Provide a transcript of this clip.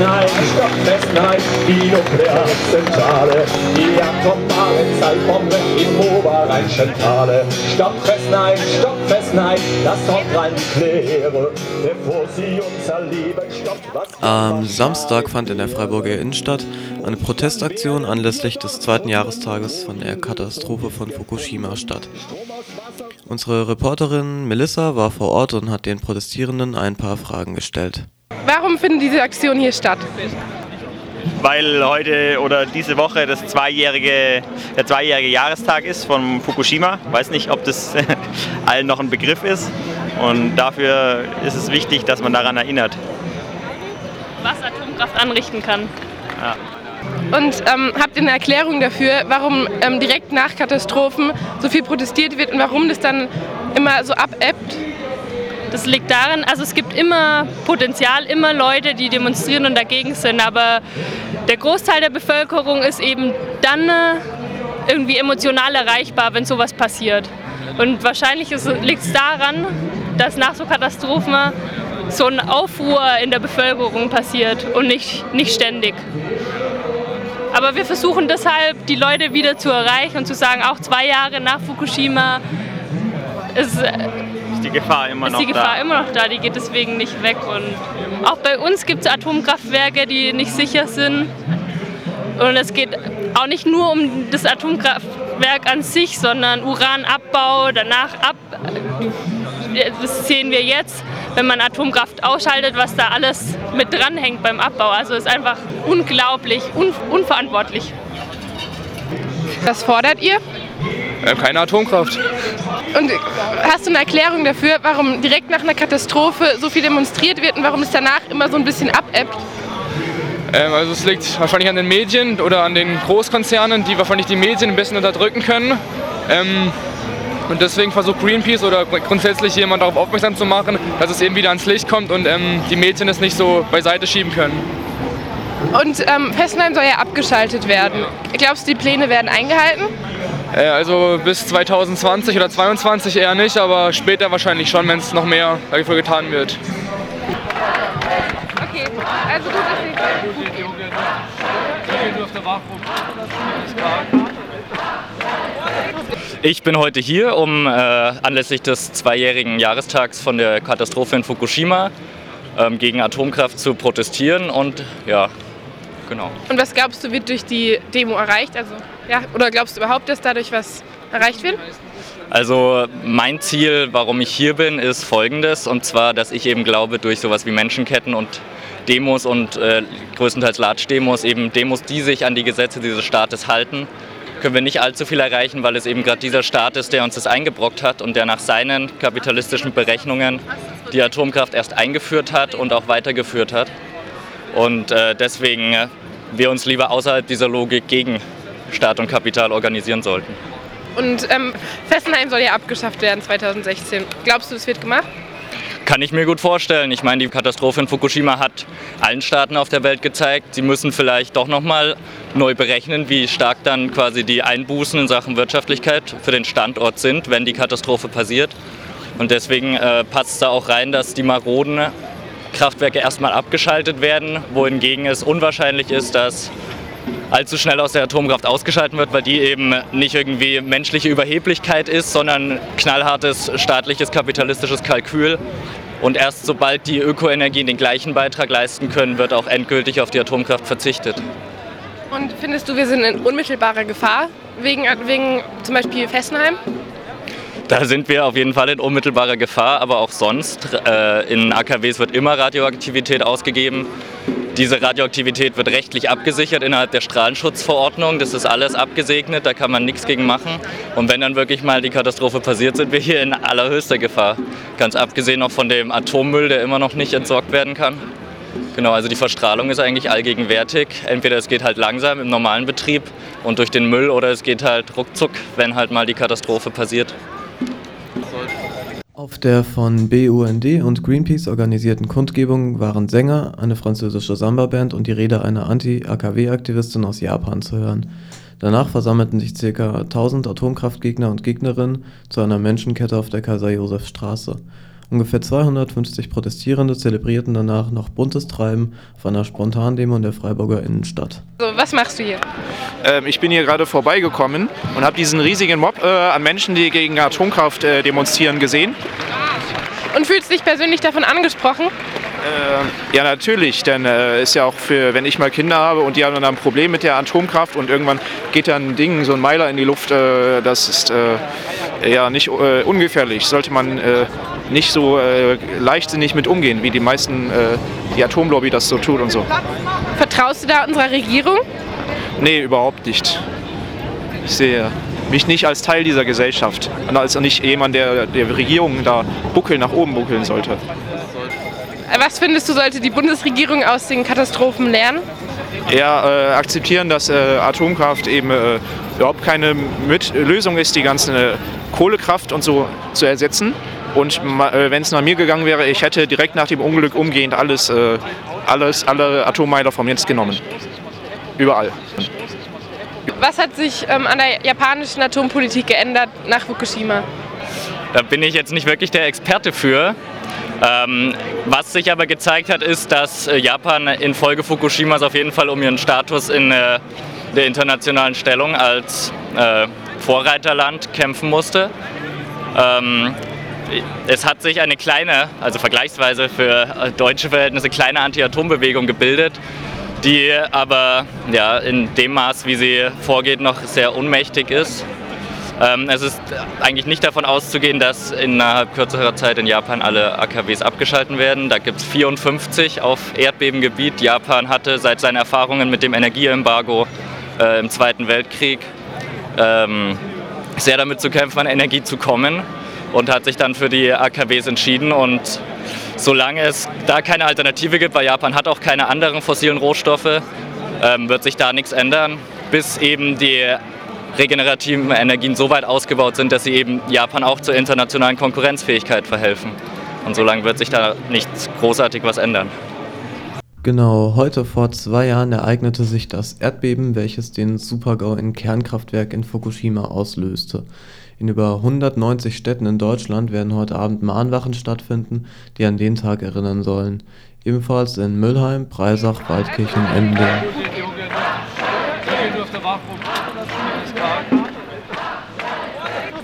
Fessenheim, stopp Fessenheim, die Nuklearzentrale, die atomare Zeitbombe im Oberrheinischen Tale. Stopp Fessenheim, stopp Fessenheim, das Hotline kläre, bevor sie uns erleben, stoppt. Am Samstag fand in der Freiburger Innenstadt eine Protestaktion anlässlich des zweiten Jahrestages von der Katastrophe von Fukushima statt. Unsere Reporterin Melissa war vor Ort und hat den Protestierenden ein paar Fragen gestellt. Warum finden diese Aktionen hier statt? weil heute oder diese Woche das zweijährige, der zweijährige Jahrestag ist von Fukushima. Ich weiß nicht, ob das allen noch ein Begriff ist. Und dafür ist es wichtig, dass man daran erinnert. Was Atomkraft anrichten kann. Ja. Und ähm, habt ihr eine Erklärung dafür, warum ähm, direkt nach Katastrophen so viel protestiert wird und warum das dann immer so abebbt? Das liegt daran, also es gibt immer Potenzial, immer Leute, die demonstrieren und dagegen sind, aber der Großteil der Bevölkerung ist eben dann äh, irgendwie emotional erreichbar, wenn sowas passiert. Und wahrscheinlich liegt es daran, dass nach so Katastrophen so ein Aufruhr in der Bevölkerung passiert und nicht, nicht ständig. Aber wir versuchen deshalb, die Leute wieder zu erreichen und zu sagen, auch zwei Jahre nach Fukushima ist, ist die Gefahr immer ist noch die Gefahr da. immer noch da, die geht deswegen nicht weg. Und auch bei uns gibt es Atomkraftwerke, die nicht sicher sind. Und es geht auch nicht nur um das Atomkraftwerk an sich, sondern Uranabbau, danach ab. Das sehen wir jetzt, wenn man Atomkraft ausschaltet, was da alles mit dranhängt beim Abbau. Also es ist einfach unglaublich, un unverantwortlich. Was fordert ihr? Äh, keine Atomkraft. Und hast du eine Erklärung dafür, warum direkt nach einer Katastrophe so viel demonstriert wird und warum es danach immer so ein bisschen abebbt? Ähm, also es liegt wahrscheinlich an den Medien oder an den Großkonzernen, die wahrscheinlich die Medien ein bisschen unterdrücken können. Ähm, und deswegen versucht Greenpeace oder grundsätzlich jemand darauf aufmerksam zu machen, dass es eben wieder ans Licht kommt und ähm, die Medien es nicht so beiseite schieben können. Und ähm, Fessenheim soll ja abgeschaltet werden. Glaubst du, die Pläne werden eingehalten? Äh, also bis 2020 oder 2022 eher nicht, aber später wahrscheinlich schon, wenn es noch mehr dafür getan wird. Okay, also gut, dass Ich bin heute hier, um äh, anlässlich des zweijährigen Jahrestags von der Katastrophe in Fukushima ähm, gegen Atomkraft zu protestieren und ja, genau. Und was glaubst du, wird durch die Demo erreicht? Also, ja, oder glaubst du überhaupt, dass dadurch was erreicht wird? Also mein Ziel, warum ich hier bin, ist folgendes. Und zwar, dass ich eben glaube, durch sowas wie Menschenketten und Demos und äh, größtenteils Large-Demos, eben Demos, die sich an die Gesetze dieses Staates halten, können wir nicht allzu viel erreichen, weil es eben gerade dieser Staat ist, der uns das eingebrockt hat und der nach seinen kapitalistischen Berechnungen die Atomkraft erst eingeführt hat und auch weitergeführt hat. Und äh, deswegen äh, wir uns lieber außerhalb dieser Logik gegen Staat und Kapital organisieren sollten. Und ähm, Fessenheim soll ja abgeschafft werden 2016. Glaubst du, das wird gemacht? Kann ich mir gut vorstellen. Ich meine, die Katastrophe in Fukushima hat allen Staaten auf der Welt gezeigt, sie müssen vielleicht doch nochmal neu berechnen, wie stark dann quasi die Einbußen in Sachen Wirtschaftlichkeit für den Standort sind, wenn die Katastrophe passiert. Und deswegen äh, passt es da auch rein, dass die maroden Kraftwerke erstmal abgeschaltet werden, wohingegen es unwahrscheinlich ist, dass allzu schnell aus der Atomkraft ausgeschaltet wird, weil die eben nicht irgendwie menschliche Überheblichkeit ist, sondern knallhartes staatliches kapitalistisches Kalkül. Und erst sobald die Ökoenergien den gleichen Beitrag leisten können, wird auch endgültig auf die Atomkraft verzichtet. Und findest du, wir sind in unmittelbarer Gefahr wegen, wegen zum Beispiel Fessenheim? Da sind wir auf jeden Fall in unmittelbarer Gefahr, aber auch sonst. Äh, in AKWs wird immer Radioaktivität ausgegeben. Diese Radioaktivität wird rechtlich abgesichert innerhalb der Strahlenschutzverordnung. Das ist alles abgesegnet, da kann man nichts gegen machen. Und wenn dann wirklich mal die Katastrophe passiert, sind wir hier in allerhöchster Gefahr. Ganz abgesehen auch von dem Atommüll, der immer noch nicht entsorgt werden kann. Genau, also die Verstrahlung ist eigentlich allgegenwärtig. Entweder es geht halt langsam im normalen Betrieb und durch den Müll oder es geht halt ruckzuck, wenn halt mal die Katastrophe passiert. Auf der von BUND und Greenpeace organisierten Kundgebung waren Sänger, eine französische Samba-Band und die Rede einer Anti-AKW-Aktivistin aus Japan zu hören. Danach versammelten sich ca. 1000 Atomkraftgegner und Gegnerinnen zu einer Menschenkette auf der Kaiser-Josef-Straße. Ungefähr 250 Protestierende zelebrierten danach noch buntes Treiben auf einer Spontandemo in der Freiburger Innenstadt. So, was machst du hier? Ähm, ich bin hier gerade vorbeigekommen und habe diesen riesigen Mob äh, an Menschen, die gegen Atomkraft äh, demonstrieren, gesehen. Und fühlst dich persönlich davon angesprochen? Äh, ja, natürlich, denn äh, ist ja auch für, wenn ich mal Kinder habe und die haben dann ein Problem mit der Atomkraft und irgendwann geht dann ein Ding, so ein Meiler in die Luft, äh, das ist ja nicht äh, ungefährlich. Sollte man äh, nicht so äh, leichtsinnig mit umgehen, wie die meisten, äh, die Atomlobby das so tut und so. Vertraust du da unserer Regierung? Nee, überhaupt nicht. Ich sehe mich nicht als Teil dieser Gesellschaft und als nicht jemand, der der Regierung da buckeln nach oben buckeln sollte. Was findest du, sollte die Bundesregierung aus den Katastrophen lernen? eher äh, akzeptieren, dass äh, Atomkraft eben äh, überhaupt keine mit Lösung ist, die ganze äh, Kohlekraft und so zu ersetzen. Und äh, wenn es nach mir gegangen wäre, ich hätte direkt nach dem Unglück umgehend alles, äh, alles alle Atommeiler vom Netz genommen. Überall. Was hat sich ähm, an der japanischen Atompolitik geändert nach Fukushima? Da bin ich jetzt nicht wirklich der Experte für. Ähm, was sich aber gezeigt hat, ist, dass äh, Japan infolge Fukushimas auf jeden Fall um ihren Status in äh, der internationalen Stellung als äh, Vorreiterland kämpfen musste. Ähm, es hat sich eine kleine, also vergleichsweise für deutsche Verhältnisse, kleine Anti-Atom-Bewegung gebildet, die aber ja, in dem Maß, wie sie vorgeht, noch sehr unmächtig ist. Ähm, es ist eigentlich nicht davon auszugehen, dass innerhalb kürzerer Zeit in Japan alle AKWs abgeschalten werden. Da gibt es 54 auf Erdbebengebiet. Japan hatte seit seinen Erfahrungen mit dem Energieembargo äh, im Zweiten Weltkrieg ähm, sehr damit zu kämpfen, an Energie zu kommen und hat sich dann für die AKWs entschieden. Und solange es da keine Alternative gibt, weil Japan hat auch keine anderen fossilen Rohstoffe, ähm, wird sich da nichts ändern, bis eben die regenerativen Energien so weit ausgebaut sind, dass sie eben Japan auch zur internationalen Konkurrenzfähigkeit verhelfen. Und solange wird sich da nichts großartig was ändern. Genau, heute vor zwei Jahren ereignete sich das Erdbeben, welches den Supergau in Kernkraftwerk in Fukushima auslöste. In über 190 Städten in Deutschland werden heute Abend Mahnwachen stattfinden, die an den Tag erinnern sollen. Ebenfalls in Müllheim, Breisach, Waldkirch und Emden.